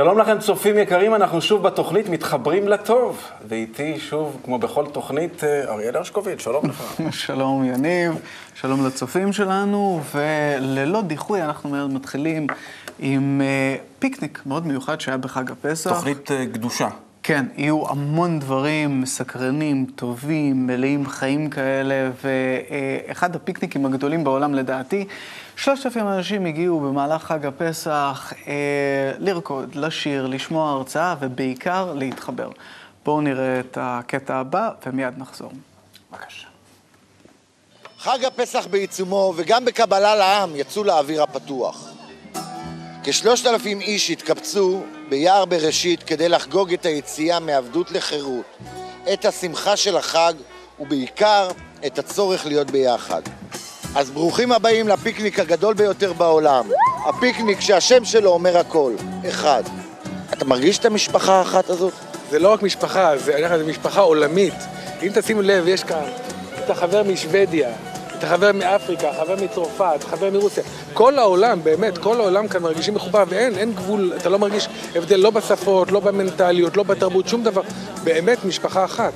שלום לכם צופים יקרים, אנחנו שוב בתוכנית מתחברים לטוב, ואיתי שוב, כמו בכל תוכנית, אה, אריאל הרשקוביץ, שלום לך. שלום יניב, שלום לצופים שלנו, וללא דיחוי אנחנו מיד מתחילים עם אה, פיקניק מאוד מיוחד שהיה בחג הפסח. תוכנית אה, קדושה. כן, יהיו המון דברים מסקרנים, טובים, מלאים חיים כאלה, ואחד הפיקניקים הגדולים בעולם לדעתי, שלושת אלפים אנשים הגיעו במהלך חג הפסח אה, לרקוד, לשיר, לשמוע הרצאה ובעיקר להתחבר. בואו נראה את הקטע הבא ומיד נחזור. בבקשה. חג הפסח בעיצומו וגם בקבלה לעם יצאו לאוויר הפתוח. כשלושת אלפים איש התקבצו ביער בראשית כדי לחגוג את היציאה מעבדות לחירות, את השמחה של החג ובעיקר את הצורך להיות ביחד. אז ברוכים הבאים לפיקניק הגדול ביותר בעולם, הפיקניק שהשם שלו אומר הכל, אחד. אתה מרגיש את המשפחה האחת הזאת? זה לא רק משפחה, זה, זה משפחה עולמית. אם תשימו לב, יש כאן את החבר משוודיה, אתה חבר מאפריקה, חבר מצרפת, חבר מרוסיה. כל העולם, באמת, כל העולם כאן מרגישים מחובר, ואין אין גבול, אתה לא מרגיש הבדל לא בשפות, לא במנטליות, לא בתרבות, שום דבר. באמת משפחה אחת.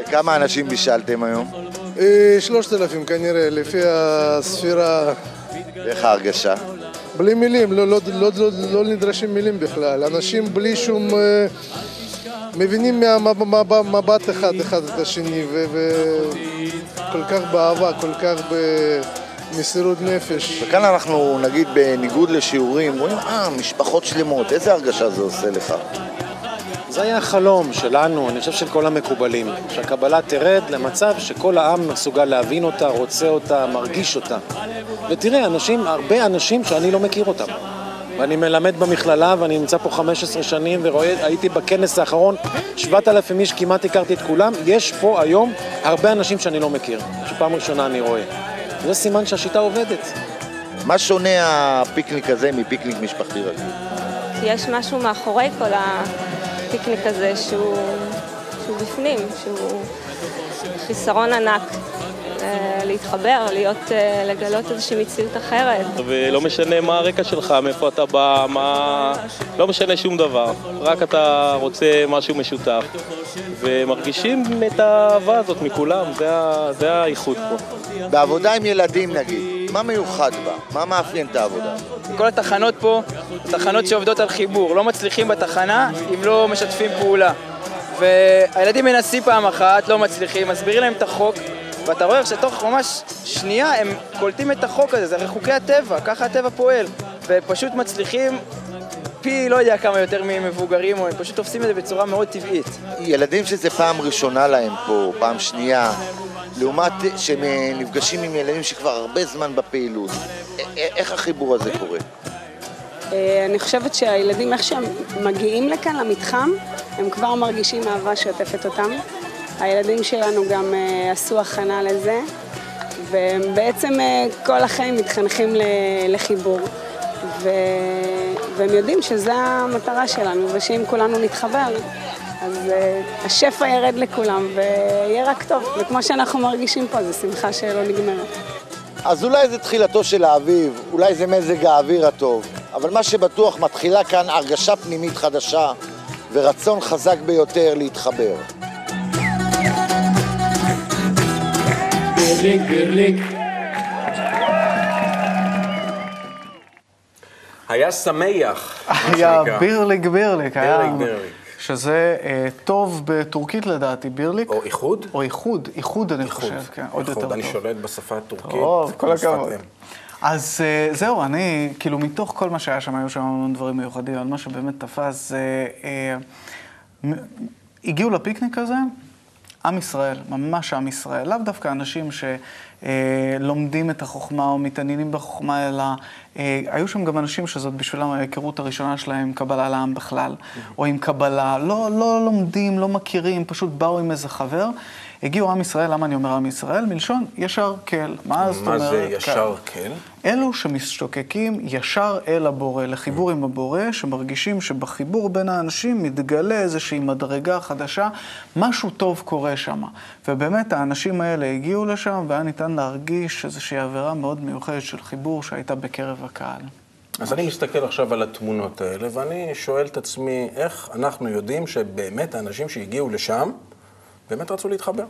וכמה אנשים בישלתם היום? אה, שלושת אלפים כנראה, לפי הספירה. ואיך ההרגשה? בלי מילים, לא, לא, לא, לא, לא נדרשים מילים בכלל. אנשים בלי שום... אה, מבינים מהמבט אחד אחד את השני, וכל כך באהבה, כל כך במסירות נפש. וכאן אנחנו, נגיד, בניגוד לשיעורים, רואים, אה, משפחות שלמות, איזה הרגשה זה עושה לך? זה היה החלום שלנו, אני חושב של כל המקובלים, שהקבלה תרד למצב שכל העם מסוגל להבין אותה, רוצה אותה, מרגיש אותה. ותראה, אנשים, הרבה אנשים שאני לא מכיר אותם. ואני מלמד במכללה ואני נמצא פה 15 שנים והייתי בכנס האחרון, 7,000 איש, כמעט הכרתי את כולם. יש פה היום הרבה אנשים שאני לא מכיר, שפעם ראשונה אני רואה. זה סימן שהשיטה עובדת. מה שונה הפיקניק הזה מפיקניק משפחתי רגיל? יש משהו מאחורי כל הפיקניק הזה שהוא, שהוא בפנים, שהוא חיסרון ענק. אה, להתחבר, להיות, אה, לגלות איזושהי מציאות אחרת. ולא משנה מה הרקע שלך, מאיפה אתה בא, מה... לא משנה שום דבר, רק אתה רוצה משהו משותף. ומרגישים את האהבה הזאת מכולם, זה, ה... זה האיכות פה. בעבודה עם ילדים נגיד, מה מיוחד בה? מה מאפיין את העבודה? כל התחנות פה, תחנות שעובדות על חיבור, לא מצליחים בתחנה אם לא משתפים פעולה. והילדים מנסים פעם אחת, לא מצליחים, מסבירים להם את החוק, ואתה רואה שתוך ממש שנייה הם קולטים את החוק הזה, זה הרי חוקי הטבע, ככה הטבע פועל, ופשוט מצליחים פי לא יודע כמה יותר ממבוגרים, או הם פשוט תופסים את זה בצורה מאוד טבעית. ילדים שזה פעם ראשונה להם פה, פעם שנייה, לעומת שהם נפגשים עם ילדים שכבר הרבה זמן בפעילות, איך החיבור הזה קורה? אה, אני חושבת שהילדים, איך שהם מגיעים לכאן, למתחם, הם כבר מרגישים אהבה שעוטפת אותם. הילדים שלנו גם uh, עשו הכנה לזה, והם בעצם uh, כל החיים מתחנכים לחיבור. ו... והם יודעים שזו המטרה שלנו, ושאם כולנו נתחבר, אז uh, השפע ירד לכולם ויהיה רק טוב. וכמו שאנחנו מרגישים פה, זו שמחה שלא נגמרת. אז אולי זה תחילתו של האביב, אולי זה מזג האוויר הטוב, אבל מה שבטוח, מתחילה כאן הרגשה פנימית חדשה ורצון חזק ביותר להתחבר. בירליק, בירליק. היה שמח, מה שנקרא. היה בירליק, בירליק. בירליק, בירליק. שזה אה, טוב בטורקית לדעתי, בירליק. או איחוד? או איחוד, איחוד אני איחוד. חושב, כן, עוד יותר טוב. אני שולט בשפה הטורקית. טוב, כל הכבוד. אז uh, זהו, אני, כאילו, מתוך כל מה שהיה שם, היו שם המון דברים מיוחדים, אבל מה שבאמת תפס זה... Uh, uh, הגיעו לפיקניק הזה, עם ישראל, ממש עם ישראל, לאו דווקא אנשים שלומדים את החוכמה או מתעניינים בחוכמה, אלא היו שם גם אנשים שזאת בשבילם ההיכרות הראשונה שלהם עם קבלה לעם בכלל, או עם קבלה, לא, לא לומדים, לא מכירים, פשוט באו עם איזה חבר. הגיעו עם ישראל, למה אני אומר עם ישראל? מלשון ישר כל. מה זאת אומרת? מה זה ישר כל? אלו שמשתוקקים ישר אל הבורא, לחיבור עם הבורא, שמרגישים שבחיבור בין האנשים מתגלה איזושהי מדרגה חדשה, משהו טוב קורה שם. ובאמת האנשים האלה הגיעו לשם, והיה ניתן להרגיש איזושהי עבירה מאוד מיוחדת של חיבור שהייתה בקרב הקהל. אז אני מסתכל עכשיו על התמונות האלה, ואני שואל את עצמי, איך אנחנו יודעים שבאמת האנשים שהגיעו לשם, באמת רצו להתחבר?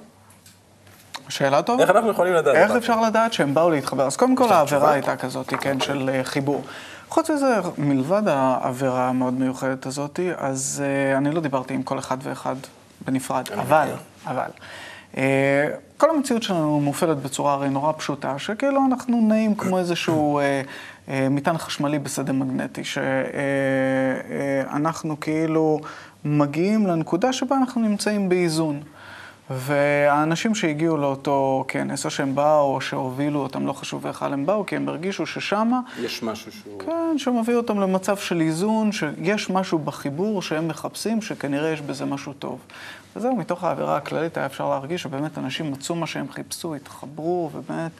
שאלה טובה. איך אנחנו יכולים לדעת? איך? אפשר לדעת שהם באו להתחבר? אז קודם כל? העבירה הייתה כזאת, כן, של אה, חיבור. חוץ מזה, מלבד העבירה המאוד מיוחדת הזאת, אז אה, אני לא דיברתי עם כל אחד ואחד בנפרד, אבל, אבל, אה, כל המציאות שלנו מופעלת בצורה הרי נורא פשוטה, שכאילו אנחנו נעים כמו איזשהו אה, אה, מטען חשמלי בשדה מגנטי, שאנחנו כאילו מגיעים לנקודה שבה אנחנו נמצאים באיזון. והאנשים שהגיעו לאותו כנס, או שהם באו, או שהובילו אותם, לא חשוב היכן הם באו, כי הם הרגישו ששמה, יש משהו שהוא... כן, שמביא אותם למצב של איזון, שיש משהו בחיבור שהם מחפשים, שכנראה יש בזה משהו טוב. וזהו, מתוך האווירה הכללית היה אפשר להרגיש שבאמת אנשים מצאו מה שהם חיפשו, התחברו, ובאמת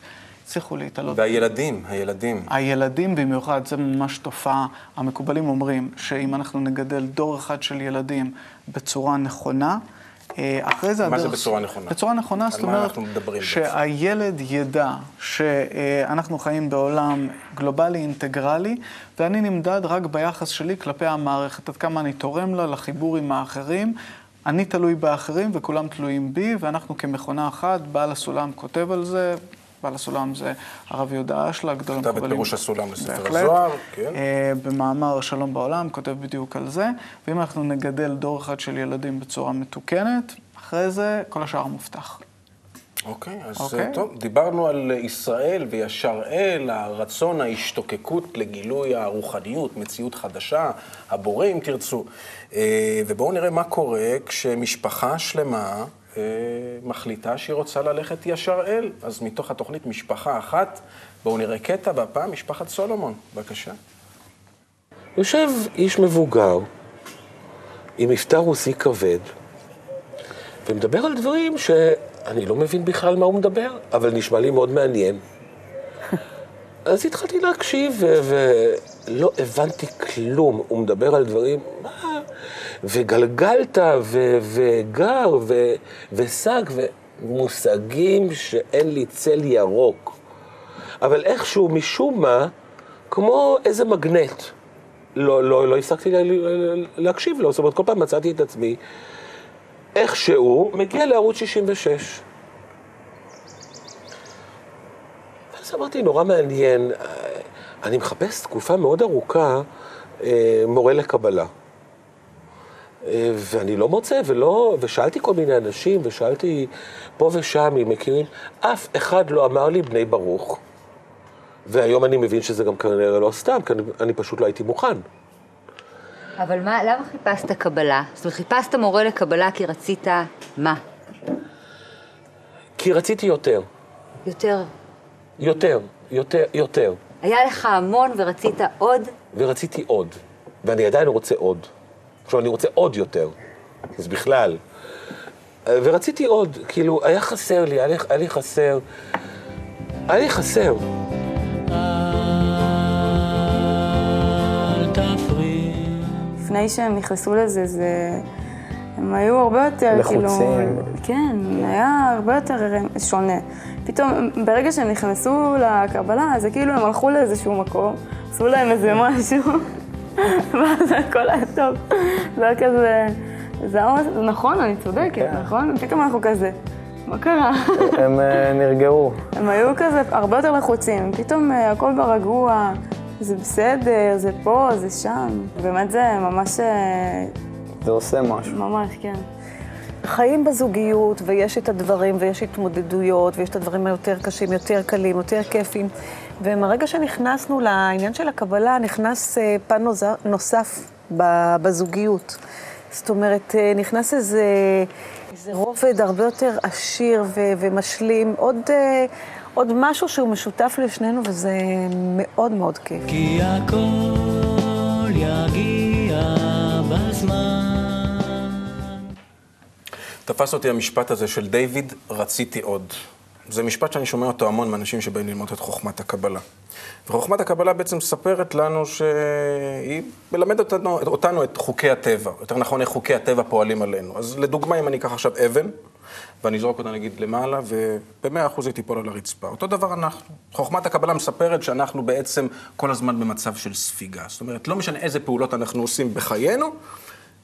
הצליחו להתעלות. והילדים, הילדים. הילדים במיוחד, זה ממש תופעה. המקובלים אומרים שאם אנחנו נגדל דור אחד של ילדים בצורה נכונה, אחרי זה מה הדרך... זה בצורה נכונה? בצורה נכונה, זאת אומרת, מדברים בעצם? שהילד ידע שאנחנו חיים בעולם גלובלי אינטגרלי, ואני נמדד רק ביחס שלי כלפי המערכת, עד כמה אני תורם לה, לחיבור עם האחרים. אני תלוי באחרים וכולם תלויים בי, ואנחנו כמכונה אחת, בעל הסולם כותב על זה, בעל הסולם זה הרב יהודה אשלה, גדול כתב את המקובלים. פירוש הסולם לספר בהחלט. הזוהר, כן. אה, במאמר שלום בעולם, כותב בדיוק על זה, ואם אנחנו נגדל דור אחד של ילדים בצורה מתוקנת, אחרי זה כל השאר מובטח. אוקיי, אז אוקיי. טוב, דיברנו על ישראל וישר אל, הרצון, ההשתוקקות לגילוי הרוחניות, מציאות חדשה, הבורא אם תרצו. אה, ובואו נראה מה קורה כשמשפחה שלמה אה, מחליטה שהיא רוצה ללכת ישר אל. אז מתוך התוכנית משפחה אחת, בואו נראה קטע, והפעם משפחת סולומון. בבקשה. יושב איש מבוגר עם מבטא רוסי כבד ומדבר על דברים שאני לא מבין בכלל מה הוא מדבר, אבל נשמע לי מאוד מעניין. אז התחלתי להקשיב ולא הבנתי כלום. הוא מדבר על דברים, מה? וגלגלת, ו- וגר, ו- ושג, ומושגים שאין לי צל ירוק. אבל איכשהו, משום מה, כמו איזה מגנט. לא, לא, לא הפסקתי לה, לה- להקשיב לו, זאת אומרת, כל פעם מצאתי את עצמי איכשהו מגיע לערוץ 66. ואז אמרתי, נורא מעניין, אה, אני מחפש תקופה מאוד ארוכה אה, מורה לקבלה. ואני לא מוצא, ולא, ושאלתי כל מיני אנשים, ושאלתי פה ושם אם מכירים, אף אחד לא אמר לי בני ברוך. והיום אני מבין שזה גם כנראה לא סתם, כי אני, אני פשוט לא הייתי מוכן. אבל מה, למה חיפשת קבלה? זאת אומרת, חיפשת מורה לקבלה כי רצית מה? כי רציתי יותר, יותר. יותר, יותר, יותר. היה לך המון ורצית עוד? ורציתי עוד, ואני עדיין רוצה עוד. עכשיו, אני רוצה עוד יותר, אז בכלל. ורציתי עוד, כאילו, היה חסר לי, היה לי, היה לי חסר, היה לי חסר. לפני שהם נכנסו לזה, זה... הם היו הרבה יותר, לחוצים. כאילו... כן, היה הרבה יותר שונה. פתאום, ברגע שהם נכנסו לקבלה, זה כאילו הם הלכו לאיזשהו מקום, עשו להם איזה משהו, ואז הכל היה טוב. זה היה כזה... זה היה ממש... נכון, אני צודקת, כן. נכון? פתאום אנחנו כזה, מה קרה? הם אה, נרגעו. הם היו כזה הרבה יותר לחוצים, פתאום אה, הכל ברגוע, זה בסדר, זה פה, זה שם. באמת זה ממש... אה, זה עושה משהו. ממש, כן. חיים בזוגיות, ויש את הדברים, ויש התמודדויות, ויש את הדברים היותר קשים, יותר קלים, יותר כיפים. ומהרגע שנכנסנו לעניין של הקבלה, נכנס אה, פן נוז- נוסף ב- בזוגיות. זאת אומרת, אה, נכנס איזה, איזה רובד הרבה יותר עשיר ו- ומשלים, עוד, אה, עוד משהו שהוא משותף לשנינו, וזה מאוד מאוד כיף. כי הכל יגיע בזמן. תפס אותי המשפט הזה של דיוויד, רציתי עוד. זה משפט שאני שומע אותו המון מאנשים שבאים ללמוד את חוכמת הקבלה. וחוכמת הקבלה בעצם מספרת לנו שהיא מלמדת אותנו, אותנו את חוקי הטבע, יותר נכון איך חוקי הטבע פועלים עלינו. אז לדוגמה, אם אני אקח עכשיו אבן, ואני אזרוק אותה נגיד למעלה, ובמאה אחוז היא תיפול על הרצפה. אותו דבר אנחנו. חוכמת הקבלה מספרת שאנחנו בעצם כל הזמן במצב של ספיגה. זאת אומרת, לא משנה איזה פעולות אנחנו עושים בחיינו,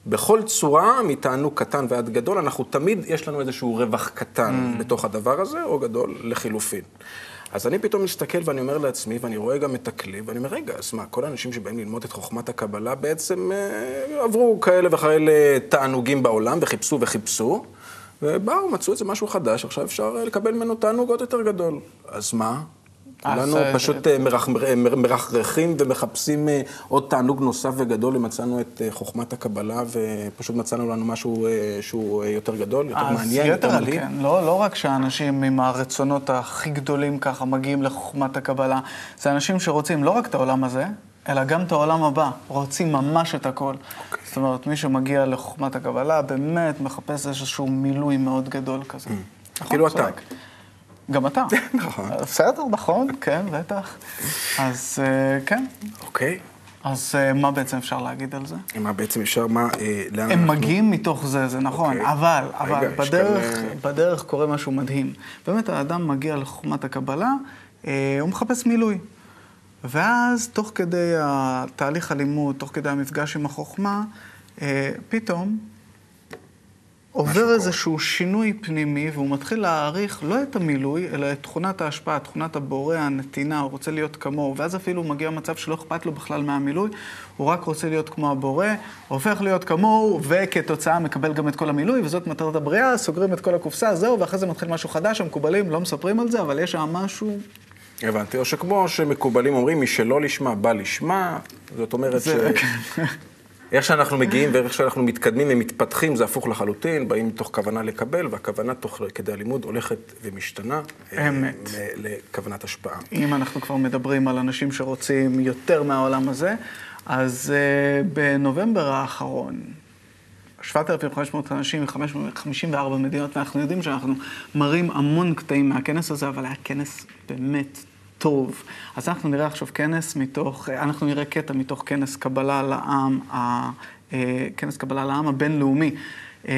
בכל צורה, מתענוג קטן ועד גדול, אנחנו תמיד, יש לנו איזשהו רווח קטן Mm. בתוך הדבר הזה, או גדול לחילופין. אז אני פתאום מסתכל ואני אומר לעצמי, ואני רואה גם את הכלי, ואני אומר, רגע, אז מה, כל האנשים שבאים ללמוד את חוכמת הקבלה בעצם אה, עברו כאלה וכאלה תענוגים בעולם, וחיפשו וחיפשו, ובאו, מצאו איזה משהו חדש, עכשיו אפשר אה, לקבל ממנו תענוג עוד יותר גדול. אז מה? כולנו אה, פשוט אה, מר- מרחרחים ומחפשים אה, עוד תענוג נוסף וגדול, ומצאנו את אה, חוכמת הקבלה, ופשוט מצאנו לנו משהו אה, שהוא אה, יותר גדול, יותר מעניין, יותר מלהיב. כן, לא, לא רק שאנשים עם הרצונות הכי גדולים ככה מגיעים לחוכמת הקבלה, זה אנשים שרוצים לא רק את העולם הזה, אלא גם את העולם הבא, רוצים ממש את הכל. אוקיי. זאת אומרת, מי שמגיע לחוכמת הקבלה באמת מחפש איזשהו מילוי מאוד גדול כזה. נכון, כאילו אתה. גם אתה. בסדר, נכון, כן, בטח. אז אה, כן. אוקיי. אז אה, מה בעצם אפשר להגיד על זה? מה בעצם אפשר, מה, אה, לאן הם. מגיעים מתוך זה, זה נכון, אוקיי. אבל, אבל בדרך, אה, בדרך קורה משהו מדהים. באמת האדם מגיע לחוכמת הקבלה, אה, הוא מחפש מילוי. ואז, תוך כדי התהליך הלימוד, תוך כדי המפגש עם החוכמה, אה, פתאום עובר איזשהו שינוי פנימי, והוא מתחיל להעריך לא את המילוי, אלא את תכונת ההשפעה, תכונת הבורא, הנתינה, הוא רוצה להיות כמוהו, ואז אפילו הוא מגיע למצב שלא אכפת לו בכלל מהמילוי, הוא רק רוצה להיות כמו הבורא, הופך להיות כמוהו, וכתוצאה מקבל גם את כל המילוי, וזאת מטרת הבריאה, סוגרים את כל הקופסה, זהו, ואחרי זה מתחיל משהו חדש, המקובלים לא מספרים על זה, אבל יש שם משהו... הבנתי, או שכמו שמקובלים אומרים, מי שלא לשמה בא לשמה, זאת אומרת ש... איך שאנחנו מגיעים ואיך שאנחנו מתקדמים ומתפתחים זה הפוך לחלוטין, באים מתוך כוונה לקבל, והכוונה תוך כדי הלימוד הולכת ומשתנה. אה, אמת. מ- לכוונת השפעה. אם אנחנו כבר מדברים על אנשים שרוצים יותר מהעולם הזה, אז uh, בנובמבר האחרון, 7,500 אנשים מ-54 מדינות, ואנחנו יודעים שאנחנו מראים המון קטעים מהכנס הזה, אבל היה כנס באמת טוב. אז אנחנו נראה עכשיו כנס מתוך, אנחנו נראה קטע מתוך כנס קבלה לעם, ה- אה, כנס קבלה לעם הבינלאומי. אה,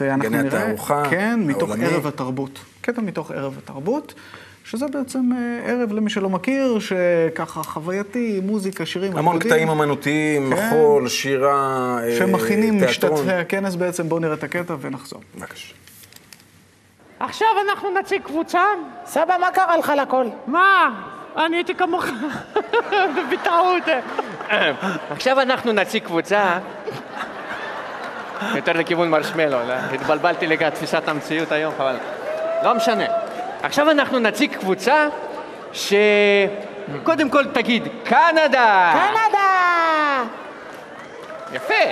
ואנחנו גני נראה, התערוכה כן, מתוך העולמי. ערב התרבות. קטע מתוך ערב התרבות. שזה בעצם אה, ערב, למי שלא מכיר, שככה חווייתי, מוזיקה, שירים, המון ריקודים. קטעים אמנותיים, כן. מחול, שירה, אה, שמכינים תיאטרון. משתתפי הכנס בעצם, בואו נראה את הקטע ונחזור. בבקשה. עכשיו אנחנו נציג קבוצה. סבא, מה קרה לך לכל? מה? אני הייתי כמוך, בטעות. עכשיו אנחנו נציג קבוצה. יותר לכיוון מרשמלו, לא? התבלבלתי לגבי תפיסת המציאות היום, אבל לא משנה. עכשיו אנחנו נציג קבוצה ש... קודם כל תגיד, קנדה! קנדה! יפה.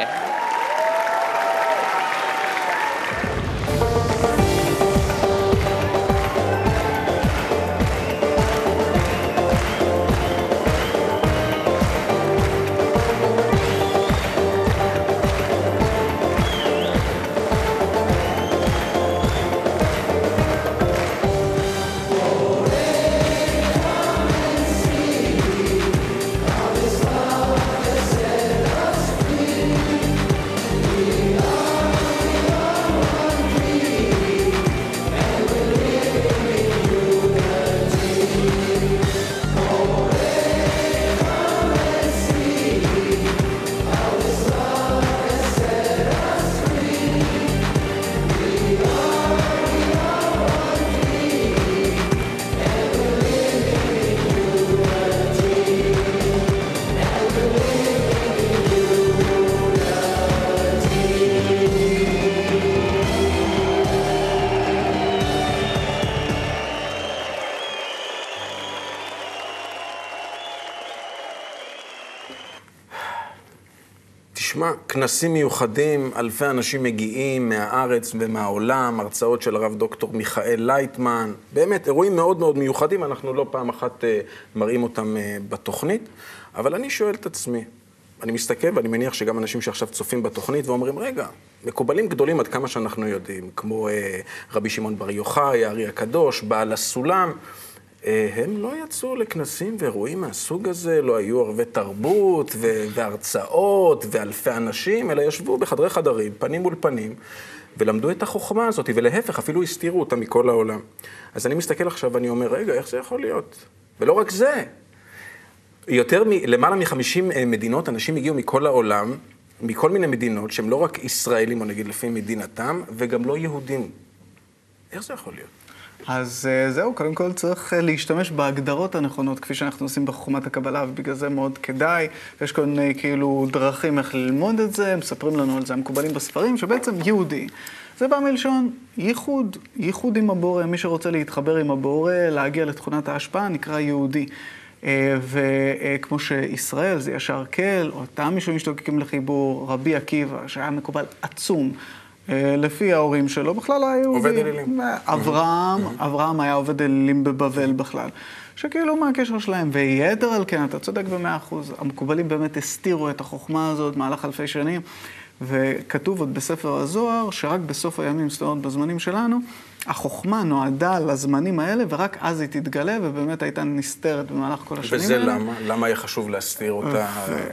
כנסים מיוחדים, אלפי אנשים מגיעים מהארץ ומהעולם, הרצאות של הרב דוקטור מיכאל לייטמן, באמת, אירועים מאוד מאוד מיוחדים, אנחנו לא פעם אחת אה, מראים אותם אה, בתוכנית, אבל אני שואל את עצמי, אני מסתכל ואני מניח שגם אנשים שעכשיו צופים בתוכנית ואומרים, רגע, מקובלים גדולים עד כמה שאנחנו יודעים, כמו אה, רבי שמעון בר יוחאי, הארי הקדוש, בעל הסולם, הם לא יצאו לכנסים ואירועים מהסוג הזה, לא היו ערבי תרבות ו- והרצאות ואלפי אנשים, אלא ישבו בחדרי חדרים, פנים מול פנים, ולמדו את החוכמה הזאת, ולהפך, אפילו הסתירו אותה מכל העולם. אז אני מסתכל עכשיו ואני אומר, רגע, איך זה יכול להיות? ולא רק זה, יותר מ... למעלה מ-50 מדינות, אנשים הגיעו מכל העולם, מכל מיני מדינות, שהם לא רק ישראלים, או נגיד לפי מדינתם, וגם לא יהודים. איך זה יכול להיות? אז אה, זהו, קודם כל צריך אה, להשתמש בהגדרות הנכונות, כפי שאנחנו עושים בחוכמת הקבלה, ובגלל זה מאוד כדאי. יש כל מיני כאילו דרכים איך ללמוד את זה, מספרים לנו על זה המקובלים בספרים, שבעצם יהודי. זה בא מלשון ייחוד, ייחוד עם הבורא. מי שרוצה להתחבר עם הבורא, להגיע לתכונת ההשפעה, נקרא יהודי. אה, וכמו שישראל זה ישר כל, אותם מישהו משתוקקים לחיבור, רבי עקיבא, שהיה מקובל עצום. אה, לפי ההורים שלו, בכלל היה יהודי. עובד אלילים. אברהם, אברהם היה עובד אלילים בבבל בכלל. שכאילו מה הקשר שלהם, ויתר על כן, אתה צודק במאה אחוז, המקובלים באמת הסתירו את החוכמה הזאת במהלך אלפי שנים, וכתוב עוד בספר הזוהר, שרק בסוף הימים, זאת אומרת בזמנים שלנו, החוכמה נועדה לזמנים האלה, ורק אז היא תתגלה, ובאמת הייתה נסתרת במהלך כל השנים וזה האלה. למה? למה היה חשוב להסתיר אותה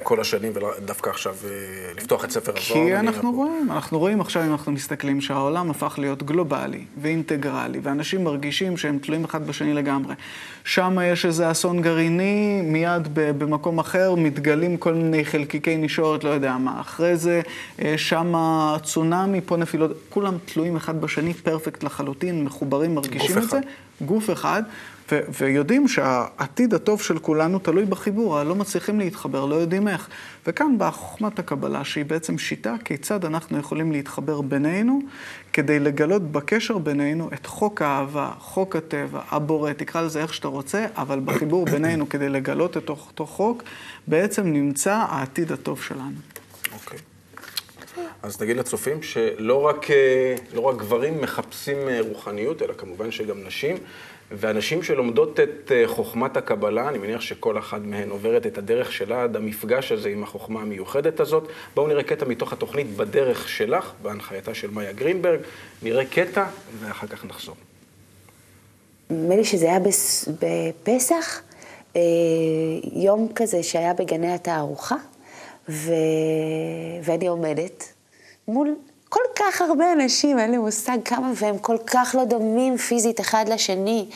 כל השנים, ודווקא עכשיו אה, לפתוח את ספר הזוהר? כי אנחנו רואים, אנחנו רואים עכשיו, אם אנחנו מסתכלים, שהעולם הפך להיות גלובלי ואינטגרלי, ואנשים מרגישים שהם תלויים אחד בשני לגמרי. שם יש איזה אסון גרעיני, מיד במקום אחר מתגלים כל מיני חלקיקי נשורת, לא יודע מה. אחרי זה, אה, שם צונאמי, פה נפילות, כולם תלויים אחד בשני, פרפקט לחלוטין, מחוברים, מרגישים את זה. גוף אחד, ו- ויודעים שהעתיד הטוב של כולנו תלוי בחיבור, לא מצליחים להתחבר, לא יודעים איך. וכאן באה חוכמת הקבלה, שהיא בעצם שיטה כיצד אנחנו יכולים להתחבר בינינו, כדי לגלות בקשר בינינו את חוק האהבה, חוק הטבע, הבורא, תקרא לזה איך שאתה רוצה, אבל בחיבור בינינו, כדי לגלות את אותו חוק, בעצם נמצא העתיד הטוב שלנו. אוקיי. אז נגיד לצופים שלא רק, אה, לא רק גברים מחפשים אה, רוחניות, אלא כמובן שגם נשים. והנשים שלומדות את אה, חוכמת הקבלה, אני מניח שכל אחת מהן עוברת את הדרך שלה עד המפגש הזה עם החוכמה המיוחדת הזאת. בואו נראה קטע מתוך התוכנית בדרך שלך, בהנחייתה של מאיה גרינברג. נראה קטע ואחר כך נחזור. נדמה לי שזה היה. בפסח, יום כזה שהיה בגני התערוכה, ו... ואני עומדת מול כל כך הרבה אנשים, אין לי מושג כמה, והם כל כך לא דומים פיזית אחד לשני,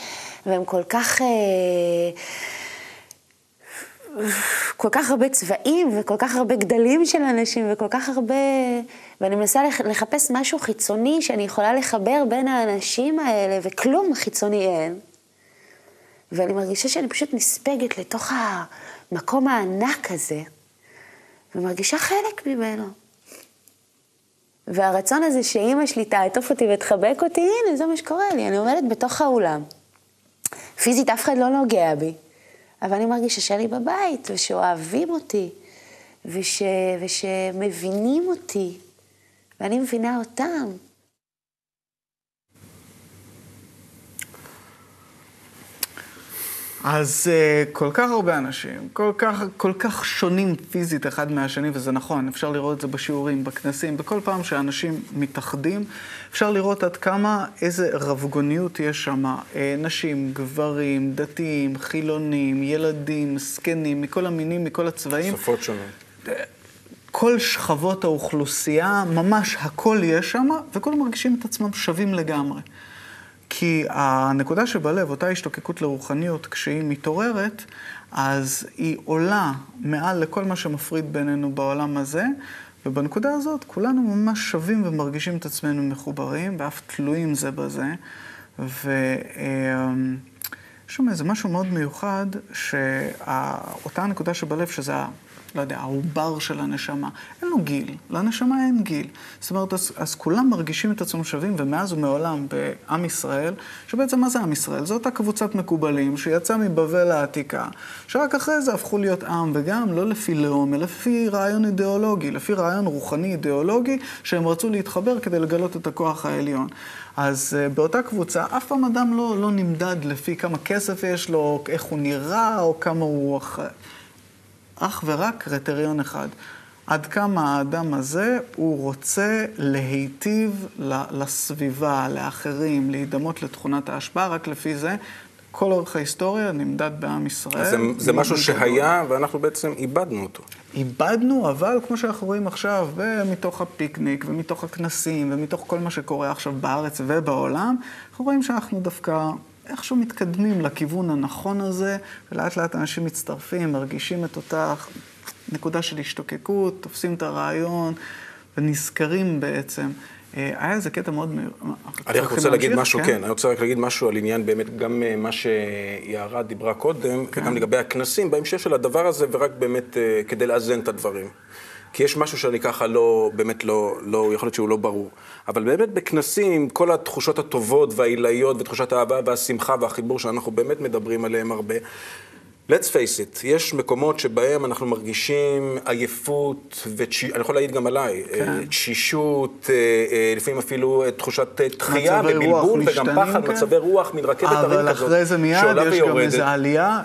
והם כל כך... אה, כל כך הרבה צבעים וכל כך הרבה גדלים של אנשים וכל כך הרבה... ואני מנסה לח- לחפש משהו חיצוני שאני יכולה לחבר בין האנשים האלה, וכלום חיצוני אין. ואני מרגישה שאני פשוט נספגת לתוך המקום הענק הזה, ומרגישה חלק ממנו. והרצון הזה שאימא שלי תעטוף אותי ותחבק אותי, הנה, זה מה שקורה לי, אני עומדת בתוך האולם. פיזית אף אחד לא נוגע בי, אבל אני מרגישה שאני בבית, ושאוהבים אותי, וש... ושמבינים אותי, ואני מבינה אותם. אז uh, כל כך הרבה אנשים, כל כך, כל כך שונים פיזית אחד מהשני, וזה נכון, אפשר לראות את זה בשיעורים, בכנסים, בכל פעם שאנשים מתאחדים, אפשר לראות עד כמה, איזה רבגוניות יש שם. Uh, נשים, גברים, דתיים, חילונים, ילדים, זקנים, מכל המינים, מכל הצבעים. שפות שונות. כל שכבות האוכלוסייה, ממש הכל יש שם, וכולם מרגישים את עצמם שווים לגמרי. כי הנקודה שבלב, אותה השתוקקות לרוחניות, כשהיא מתעוררת, אז היא עולה מעל לכל מה שמפריד בינינו בעולם הזה, ובנקודה הזאת כולנו ממש שווים ומרגישים את עצמנו מחוברים, ואף תלויים זה בזה. ויש שם איזה משהו מאוד מיוחד, שאותה נקודה שבלב, שזה. לא יודע, העובר של הנשמה, אין לו גיל, לנשמה אין גיל. זאת אומרת, אז, אז כולם מרגישים את עצמם שווים, ומאז ומעולם בעם ישראל, שבעצם מה זה עם ישראל? זו אותה קבוצת מקובלים שיצאה מבבל העתיקה, שרק אחרי זה הפכו להיות עם, וגם לא לפי לאום, אלא לפי רעיון אידיאולוגי, לפי רעיון רוחני אידיאולוגי, שהם רצו להתחבר כדי לגלות את הכוח העליון. אז uh, באותה קבוצה, אף פעם אדם לא, לא נמדד לפי כמה כסף יש לו, איך הוא נראה, או כמה הוא... אך ורק קריטריון אחד. עד כמה האדם הזה, הוא רוצה להיטיב לסביבה, לאחרים, להידמות לתכונת ההשפעה, רק לפי זה כל אורך ההיסטוריה נמדד בעם ישראל. זה, זה משהו. שהיה, ואנחנו בעצם איבדנו אותו. איבדנו, אבל כמו שאנחנו רואים עכשיו, ומתוך הפיקניק, ומתוך הכנסים, ומתוך כל מה שקורה עכשיו בארץ ובעולם, אנחנו רואים שאנחנו דווקא איכשהו מתקדמים לכיוון הנכון הזה, ולאט לאט אנשים מצטרפים, מרגישים את אותה נקודה של השתוקקות, תופסים את הרעיון, ונזכרים בעצם. אה, היה איזה קטע מאוד... מ- אני רק רוצה להגיד? משהו, כן, אני רוצה רק להגיד משהו על עניין באמת, גם אה, מה שיערה דיברה קודם, כן. וגם לגבי הכנסים, בהמשך של הדבר הזה, ורק באמת אה, כדי לאזן את הדברים. כי יש משהו שאני ככה לא, באמת לא, לא, יכול להיות שהוא לא ברור. אבל באמת בכנסים, כל התחושות הטובות והעילאיות, ותחושת האהבה והשמחה והחיבור שאנחנו באמת מדברים עליהם הרבה, let's face it, יש מקומות שבהם אנחנו מרגישים עייפות, ואני יכול להעיד גם עליי, כן. אה, תשישות, אה, אה, לפעמים אפילו תחושת דחייה ובלבול, וגם פחד, כן. מצבי רוח, מין רכבת הרים כזאת, אבל אחרי זה מיד שעולה יש גם ויורדת. איזו עלייה,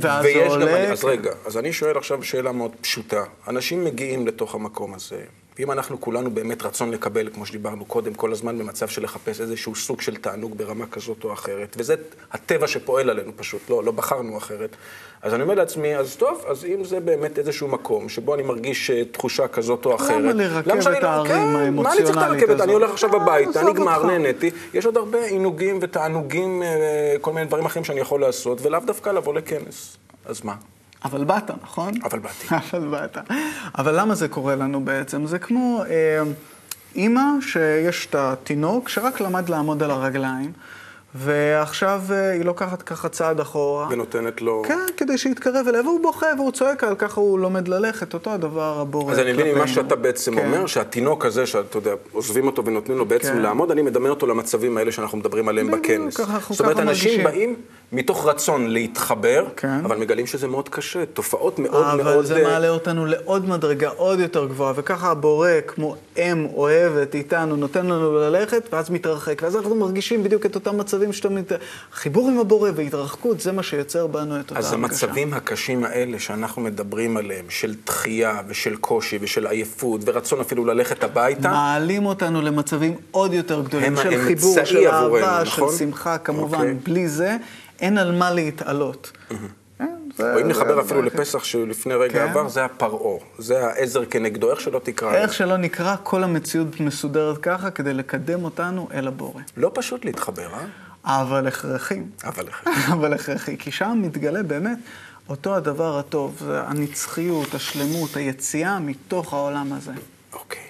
ואז זה ויש גם, עולה. אז רגע, אז אני שואל עכשיו שאלה מאוד פשוטה. אנשים מגיעים לתוך המקום הזה, ואם אנחנו כולנו באמת רצון לקבל, כמו שדיברנו קודם, כל הזמן במצב של לחפש איזשהו סוג של תענוג ברמה כזאת או אחרת, וזה הטבע שפועל עלינו פשוט, לא, לא בחרנו אחרת. אז אני אומר לעצמי, אז טוב, אז אם זה באמת איזשהו מקום שבו אני מרגיש אה, תחושה כזאת או אחרת... לרכב שאני את לא- ההרים כן, מה אני צריך את האמוציונלית הרכבת? הזאת? אני הולך עכשיו הביתה, נגמר. נהניתי. יש עוד הרבה עינוגים ותענוגים, אה, כל מיני דברים אחרים שאני יכול לעשות, ולאו דווקא לבוא לכנס. אז מה? אבל באת, נכון? אבל באתי. אבל באת. אבל למה זה קורה לנו בעצם? זה כמו אה, אימא שיש את התינוק שרק למד לעמוד על הרגליים, ועכשיו אה, היא לוקחת ככה צעד אחורה. ונותנת לו... כן, כדי שיתקרב אליה, והוא בוכה והוא צועק על ככה הוא לומד ללכת, אותו הדבר הבורא אז אני מבין ממה. שאתה בעצם כן. אומר, שהתינוק הזה, שאתה יודע, עוזבים אותו ונותנים לו בעצם כן. לעמוד, אני מדמה אותו למצבים האלה שאנחנו מדברים עליהם בכנס. ככה זאת אומרת, אנשים מרגישים. באים מתוך רצון להתחבר, כן. אבל מגלים שזה מאוד קשה, תופעות מאוד מאוד... אבל זה אה, מעלה אותנו לעוד מדרגה עוד יותר גבוהה, וככה הבורא, כמו אם אוהבת איתנו, נותן לנו ללכת, ואז מתרחק. ואז אנחנו מרגישים בדיוק את אותם מצבים שאתה מת... חיבור עם הבורא והתרחקות, זה מה שיוצר בנו את אותה אז הרגשה. המצבים הקשים האלה שאנחנו מדברים עליהם, של דחייה ושל קושי ושל עייפות ורצון אפילו ללכת הביתה, מעלים אותנו למצבים עוד יותר גדולים, של חיבור, של עבורנו, אהבה, נכון? של שמחה, כמובן. אוקיי. בלי זה, אין על מה להתעלות. זה- או אם נחבר אפילו. לפסח שלפני רגע כן. עבר, זה הפרעה, זה העזר כנגדו, איך שלא תקרא. איך שלא נקרא, כל המציאות מסודרת ככה כדי לקדם אותנו אל הבורא. לא פשוט להתחבר, אה? אבל הכרחי. אבל אבל הכרחי, כי שם מתגלה באמת אותו הדבר הטוב, הנצחיות, השלמות, היציאה מתוך העולם הזה. אוקיי.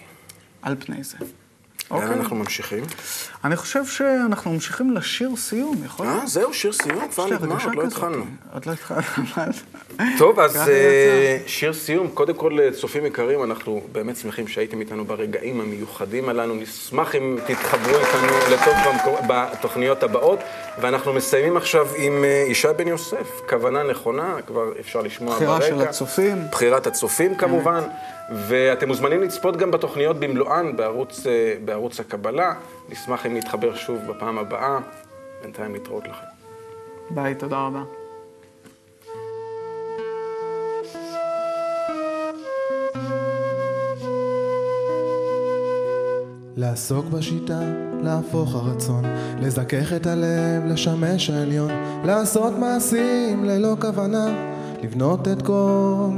על פני זה. לאן אוקיי. אנחנו ממשיכים? אני חושב שאנחנו ממשיכים לשיר סיום, יכול להיות? אה, זהו, שיר סיום, כבר נגמר, עוד לא. התחלנו. עוד לא התחלנו. טוב, אז אה. שיר סיום. קודם כל, צופים יקרים, אנחנו באמת שמחים שהייתם איתנו ברגעים המיוחדים הללו. נשמח אם תתחברו איתנו לתוך בתוכניות הבאות. ואנחנו מסיימים עכשיו עם אה, ישי בן יוסף. כוונה נכונה, כבר אפשר לשמוע ברקע. בחירה של הצופים. בחירת הצופים כמובן. ואתם מוזמנים לצפות גם בתוכניות במלואן בערוץ, אה, בערוץ הקבלה. נשמח אם נתחבר שוב בפעם הבאה. בינתיים להתראות לכם. ביי, תודה רבה. לעסוק בשיטה, להפוך הרצון, לזכך את הלב, לשמש העליון, לעשות מעשים ללא כוונה, לבנות את כל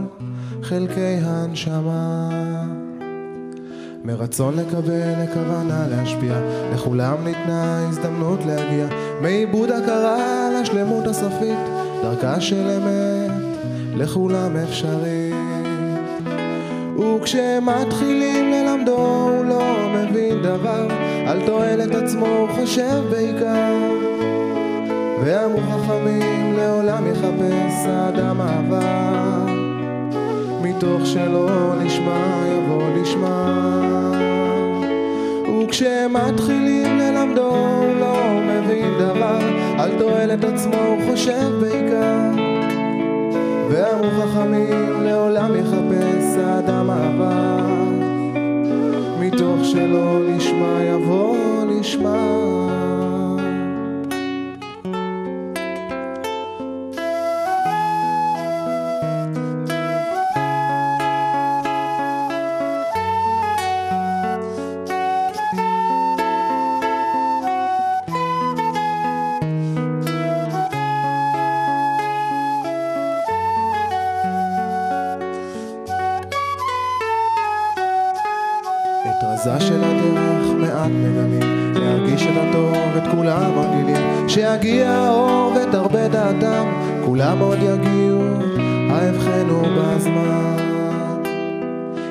חלקי הנשמה. מרצון לקבל, לכוונה להשפיע, לכולם ניתנה הזדמנות להגיע, מעיבוד הכרה לשלמות הסופית, דרכה של אמת, לכולם אפשרית. וכשמתחילים ללמדו הוא לא מבין דבר, על תועלת עצמו הוא חושב בעיקר. ואמרו חכמים לעולם יחפש האדם אהבה, מתוך שלא נשמע יבוא לשמה. וכשמתחילים ללמדו הוא לא מבין דבר, על תועלת עצמו הוא חושב בעיקר. ואמרו חכמים לעולם יחפש האדם אהבה. מתוך שלא נשמע יבוא לשמה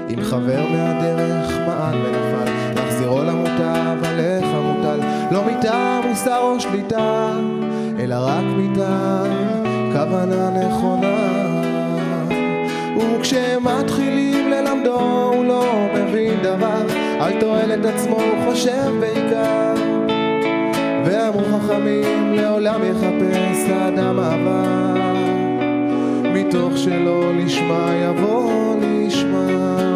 אם חבר מהדרך מעל ונפל, להחזירו למוטב, עליך מוטל, לא מטעם מוסר או שליטה, אלא רק מטעם כוונה נכונה. וכשמתחילים ללמדו הוא לא מבין דבר, על תועלת עצמו הוא חושב בעיקר. ואמרו חכמים לעולם יחפש האדם אהבה, מתוך שלא לשמה יבוא לשמה.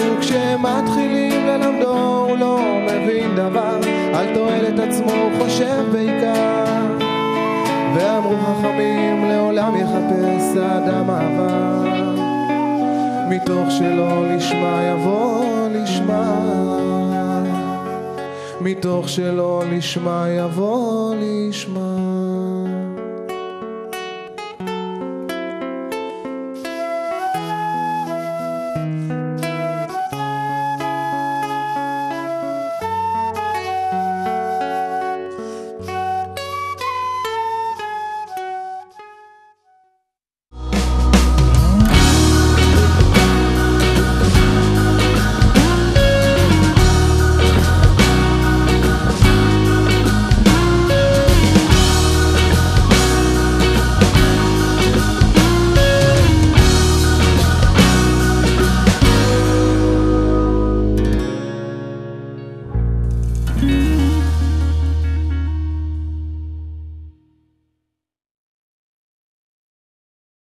וכשמתחילים ללמדו הוא לא מבין דבר, על תועלת עצמו הוא חושב בעיקר. ואמרו חכמים לעולם יחפש האדם אהבה, מתוך שלא לשמה יבוא לשמה. מתוך שלא לשמה יבוא לשמה.